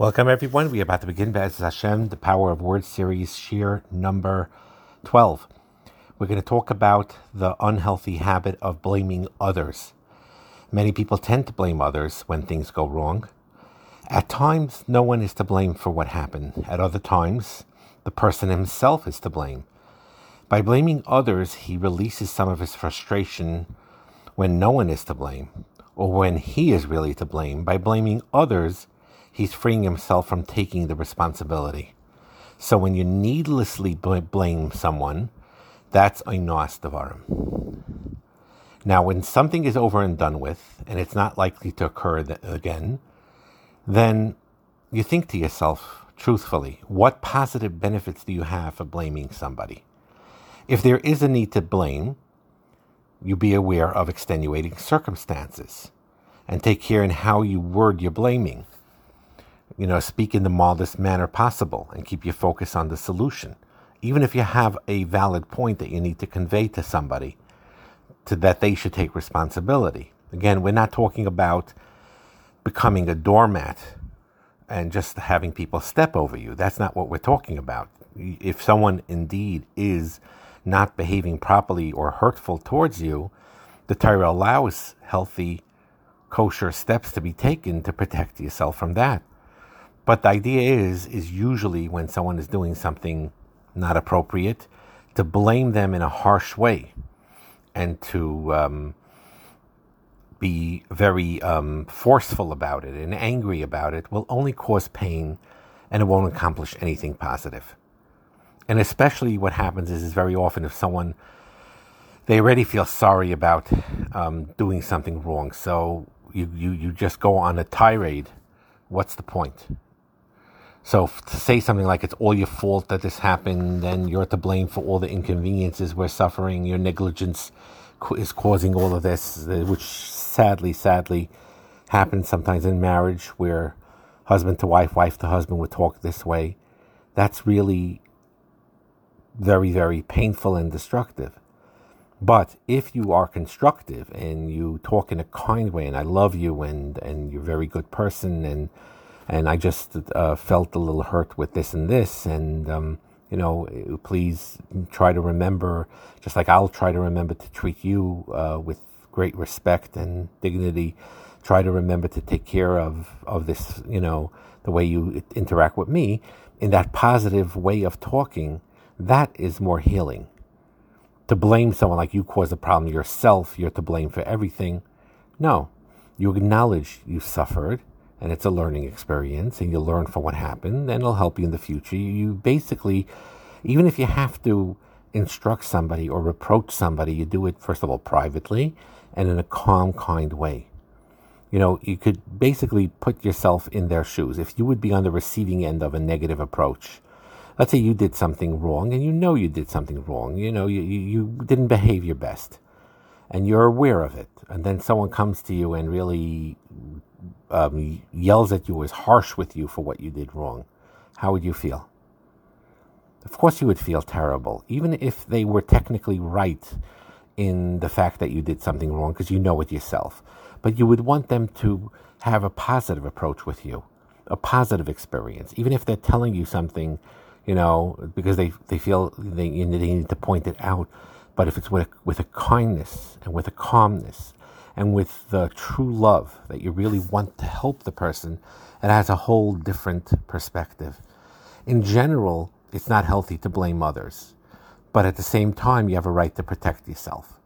Welcome, everyone. We are about to begin Be'ez Hashem, the Power of Words series, Shir number 12. We're going to talk about the unhealthy habit of blaming others. Many people tend to blame others when things go wrong. At times, no one is to blame for what happened. At other times, the person himself is to blame. By blaming others, he releases some of his frustration when no one is to blame, or when he is really to blame. By blaming others, he's freeing himself from taking the responsibility. So when you needlessly blame someone, that's onaas devarim. Now, when something is over and done with, and it's not likely to occur again, then you think to yourself, truthfully, what positive benefits do you have for blaming somebody? If there is a need to blame, you be aware of extenuating circumstances and take care in how you word your blaming you know, speak in the mildest manner possible and keep your focus on the solution. Even if you have a valid point that you need to convey to somebody, to that they should take responsibility. Again, we're not talking about becoming a doormat and just having people step over you. That's not what we're talking about. If someone indeed is not behaving properly or hurtful towards you, the Torah allows healthy, kosher steps to be taken to protect yourself from that. But the idea is, is usually when someone is doing something not appropriate, to blame them in a harsh way and to um, be very um, forceful about it and angry about it will only cause pain and it won't accomplish anything positive. And especially what happens is, is very often if someone they already feel sorry about um, doing something wrong, so you, you, you just go on a tirade. What's the point? So to say something like it's all your fault that this happened and you're to blame for all the inconveniences we're suffering, your negligence is causing all of this, uh, which sadly, sadly happens sometimes in marriage where husband to wife, wife to husband would talk this way. That's really very, very painful and destructive. But if you are constructive and you talk in a kind way, and I love you, and, and you're a very good person, and and I just uh, felt a little hurt with this and this, and um, you know, please try to remember, just like I'll try to remember to treat you uh, with great respect and dignity. Try to remember to take care of of this, you know, the way you interact with me in that positive way of talking. That is more healing. To blame someone like you caused the problem yourself, you're to blame for everything. No, you acknowledge you suffered and it's a learning experience and you learn from what happened and it'll help you in the future. You basically, even if you have to instruct somebody or reproach somebody, you do it, first of all, privately and in a calm, kind way. You know, you could basically put yourself in their shoes. If you would be on the receiving end of a negative approach, let's say you did something wrong and you know you did something wrong, you know, you, you didn't behave your best and you're aware of it. And then someone comes to you and really um, yells at you, is harsh with you for what you did wrong, how would you feel? Of course, you would feel terrible, even if they were technically right in the fact that you did something wrong, because you know it yourself. But you would want them to have a positive approach with you, a positive experience, even if they're telling you something, you know, because they, they feel they, they need to point it out. But if it's with with a kindness and with a calmness and with the true love that you really want to help the person, it has a whole different perspective. In general, it's not healthy to blame others, but at the same time, you have a right to protect yourself.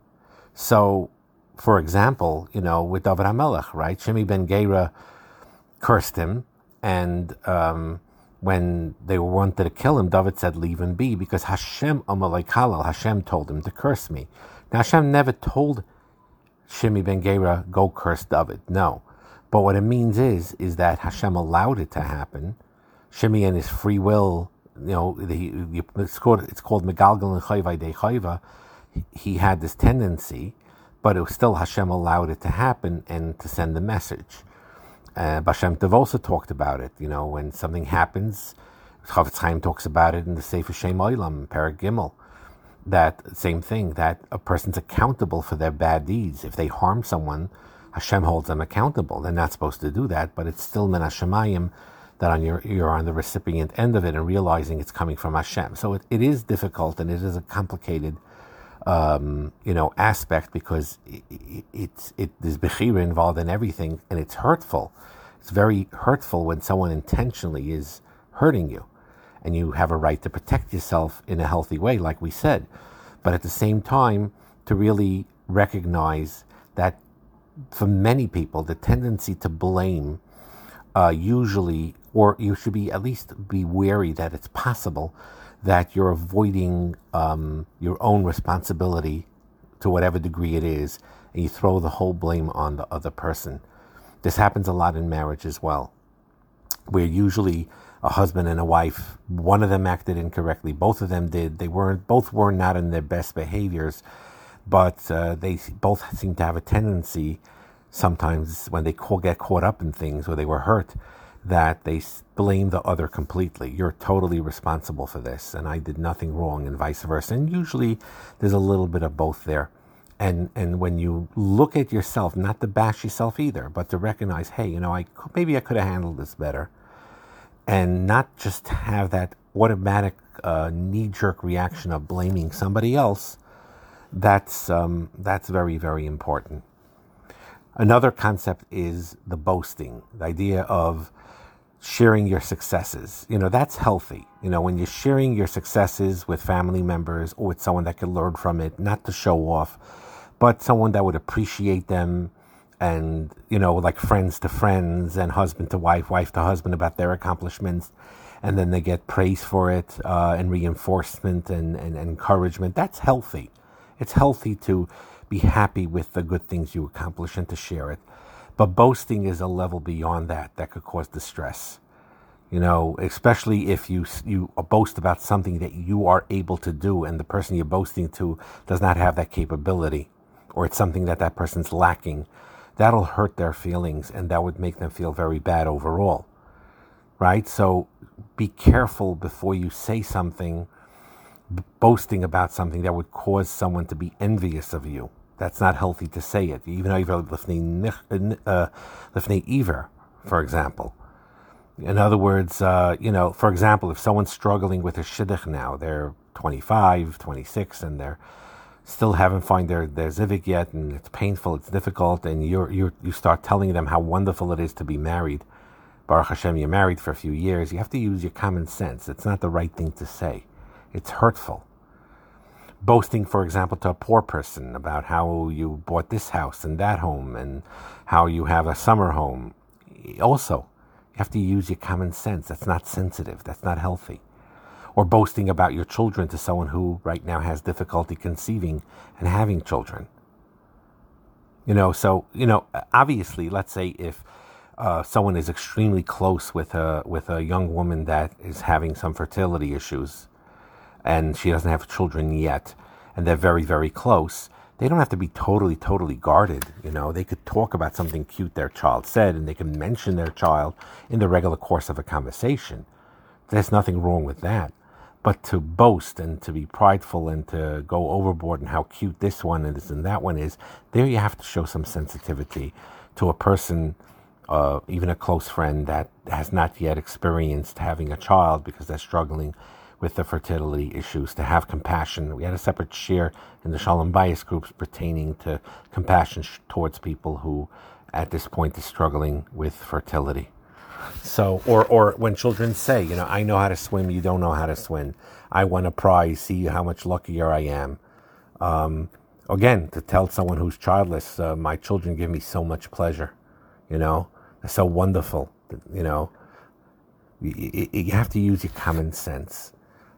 So, for example, you know, with David HaMelech, right? Shimi ben Gera cursed him, and um, when they wanted to kill him, David said, "Leave him be," because Hashem Amalek Hashem told him to curse me. Now Hashem never told Shimi ben Gera go curse David. No. But what it means is, is that Hashem allowed it to happen. Shimi and his free will, you know, it's called, it's called Megalgal and Chayvai de Chayva. He had this tendency, but it was still Hashem allowed it to happen and to send the message. Uh, Bashem Devosa talked about it, you know, when something happens, Chafetz Chaim talks about it in the Sefer Shem Oilam, Paragimel. Gimel that same thing that a person's accountable for their bad deeds. If they harm someone, Hashem holds them accountable. They're not supposed to do that, but it's still min that on your, you're on the recipient end of it and realizing it's coming from Hashem. So it, it is difficult and it is a complicated, um, you know, aspect because it, it, it there's bechira involved in everything and it's hurtful. It's very hurtful when someone intentionally is hurting you, and you have a right to protect yourself in a healthy way, like we said. But at the same time, to really recognize that for many people, the tendency to blame uh, usually, or you should be at least be wary that it's possible that you're avoiding um, your own responsibility to whatever degree it is, and you throw the whole blame on the other person. This happens a lot in marriage as well, where usually a husband and a wife, one of them acted incorrectly, both of them did. They weren't, both were not in their best behaviors, but uh, they both seem to have a tendency sometimes when they get caught up in things or they were hurt that they blame the other completely. You're totally responsible for this, and I did nothing wrong, and vice versa. And usually there's a little bit of both there. And, and when you look at yourself, not to bash yourself either, but to recognize, hey, you know, I maybe I could have handled this better, and not just have that automatic uh, knee-jerk reaction of blaming somebody else. That's um, that's very very important. Another concept is the boasting, the idea of sharing your successes. You know, that's healthy. You know, when you're sharing your successes with family members or with someone that could learn from it, not to show off, but someone that would appreciate them and, you know, like friends to friends and husband to wife, wife to husband about their accomplishments. And then they get praise for it uh, and reinforcement and, and, and encouragement. That's healthy. It's healthy to be happy with the good things you accomplish and to share it. But boasting is a level beyond that that could cause distress. You know, especially if you you boast about something that you are able to do and the person you're boasting to does not have that capability or it's something that that person's lacking. That'll hurt their feelings and that would make them feel very bad overall. Right? So be careful before you say something boasting about something that would cause someone to be envious of you. That's not healthy to say it. Even though you've lifnei iver, for example. In other words, uh, you know, for example, if someone's struggling with a shidduch now, they're 25, 26, and they're still haven't found their, their zivik yet, and it's painful, it's difficult, and you you you start telling them how wonderful it is to be married. Baruch Hashem, you're married for a few years. You have to use your common sense. It's not the right thing to say. It's hurtful. Boasting, for example, to a poor person about how you bought this house and that home and how you have a summer home. Also, you have to use your common sense. That's not sensitive. That's not healthy. Or boasting about your children to someone who right now has difficulty conceiving and having children. You know, so, you know, obviously, let's say if uh, someone is extremely close with a, with a young woman that is having some fertility issues, and she doesn't have children yet, and they're very, very close, they don't have to be totally, totally guarded. You know, they could talk about something cute their child said, and they can mention their child in the regular course of a conversation. There's nothing wrong with that. But to boast and to be prideful and to go overboard and how cute this one is and that one is, there you have to show some sensitivity to a person, uh, even a close friend that has not yet experienced having a child because they're struggling with the fertility issues, to have compassion. We had a separate share in the Shalom Bayis groups pertaining to compassion sh- towards people who, at this point, is struggling with fertility. So, or or when children say, you know, I know how to swim, you don't know how to swim. I won a prize. See how much luckier I am. Um, again, to tell someone who's childless, uh, my children give me so much pleasure. You know, they're so wonderful. You know, you, you have to use your common sense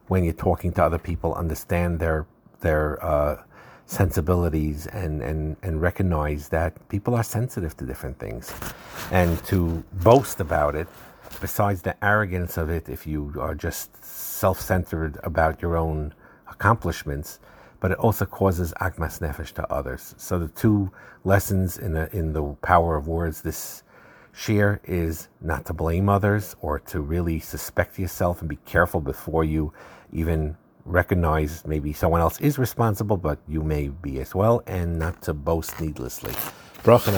when you're talking to other people, understand their their uh, sensibilities and, and, and recognize that people are sensitive to different things. And to boast about it, besides the arrogance of it, if you are just self centered about your own accomplishments, but it also causes agmas nefesh to others. So the two lessons in, the in the power of words this share is not to blame others or to really suspect yourself and be careful before you even recognize maybe someone else is responsible, but you may be as well, and not to boast needlessly. Bracha